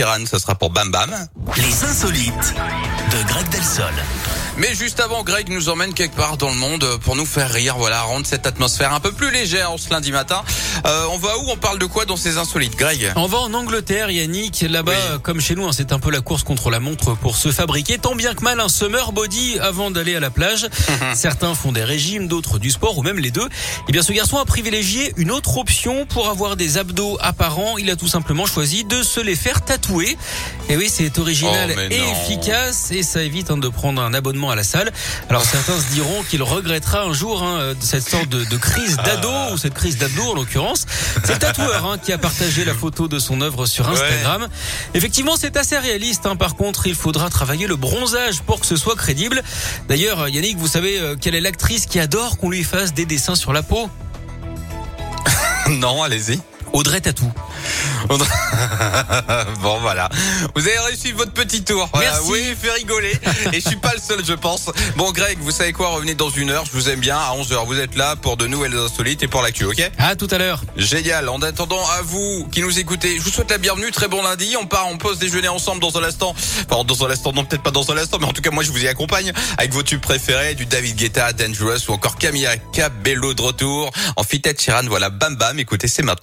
Ça sera pour Bam Bam. Les insolites de Greg Delsol. Mais juste avant, Greg nous emmène quelque part dans le monde pour nous faire rire, voilà, rendre cette atmosphère un peu plus légère ce lundi matin. Euh, on va où On parle de quoi dans ces insolites, Greg? On va en Angleterre, Yannick. Là-bas, comme chez nous, hein, c'est un peu la course contre la montre pour se fabriquer tant bien que mal un summer body avant d'aller à la plage. Certains font des régimes, d'autres du sport ou même les deux. Eh bien, ce garçon a privilégié une autre option pour avoir des abdos apparents. Il a tout simplement choisi de se les faire tatouer. Et oui, c'est original Oh, et efficace et ça évite hein, de prendre un abonnement à la salle. Alors certains se diront qu'il regrettera un jour hein, cette sorte de, de crise d'ado ou cette crise d'abdos en l'occurrence. C'est le tatoueur hein, qui a partagé la photo de son œuvre sur Instagram. Effectivement, c'est assez réaliste. hein. Par contre, il faudra travailler le bronzage pour que ce soit crédible. D'ailleurs, Yannick, vous savez euh, quelle est l'actrice qui adore qu'on lui fasse des dessins sur la peau? Non, allez-y. Audrey Tatou. bon voilà, vous avez réussi votre petit tour. Voilà. Merci. Oui, fait rigoler. Et je suis pas le seul, je pense. Bon, Greg, vous savez quoi? Revenez dans une heure. Je vous aime bien. À 11 h vous êtes là pour de nouvelles insolites et pour l'actu, ok? À tout à l'heure. Génial. En attendant, à vous qui nous écoutez, je vous souhaite la bienvenue. Très bon lundi. On part, on pose déjeuner ensemble dans un instant. Enfin, dans un instant, non, peut-être pas dans un instant, mais en tout cas, moi, je vous y accompagne avec vos tubes préférés, du David Guetta, Dangerous ou encore Camilla Cabello de retour. En fit Sheeran, voilà, bam bam. Écoutez, c'est maintenant.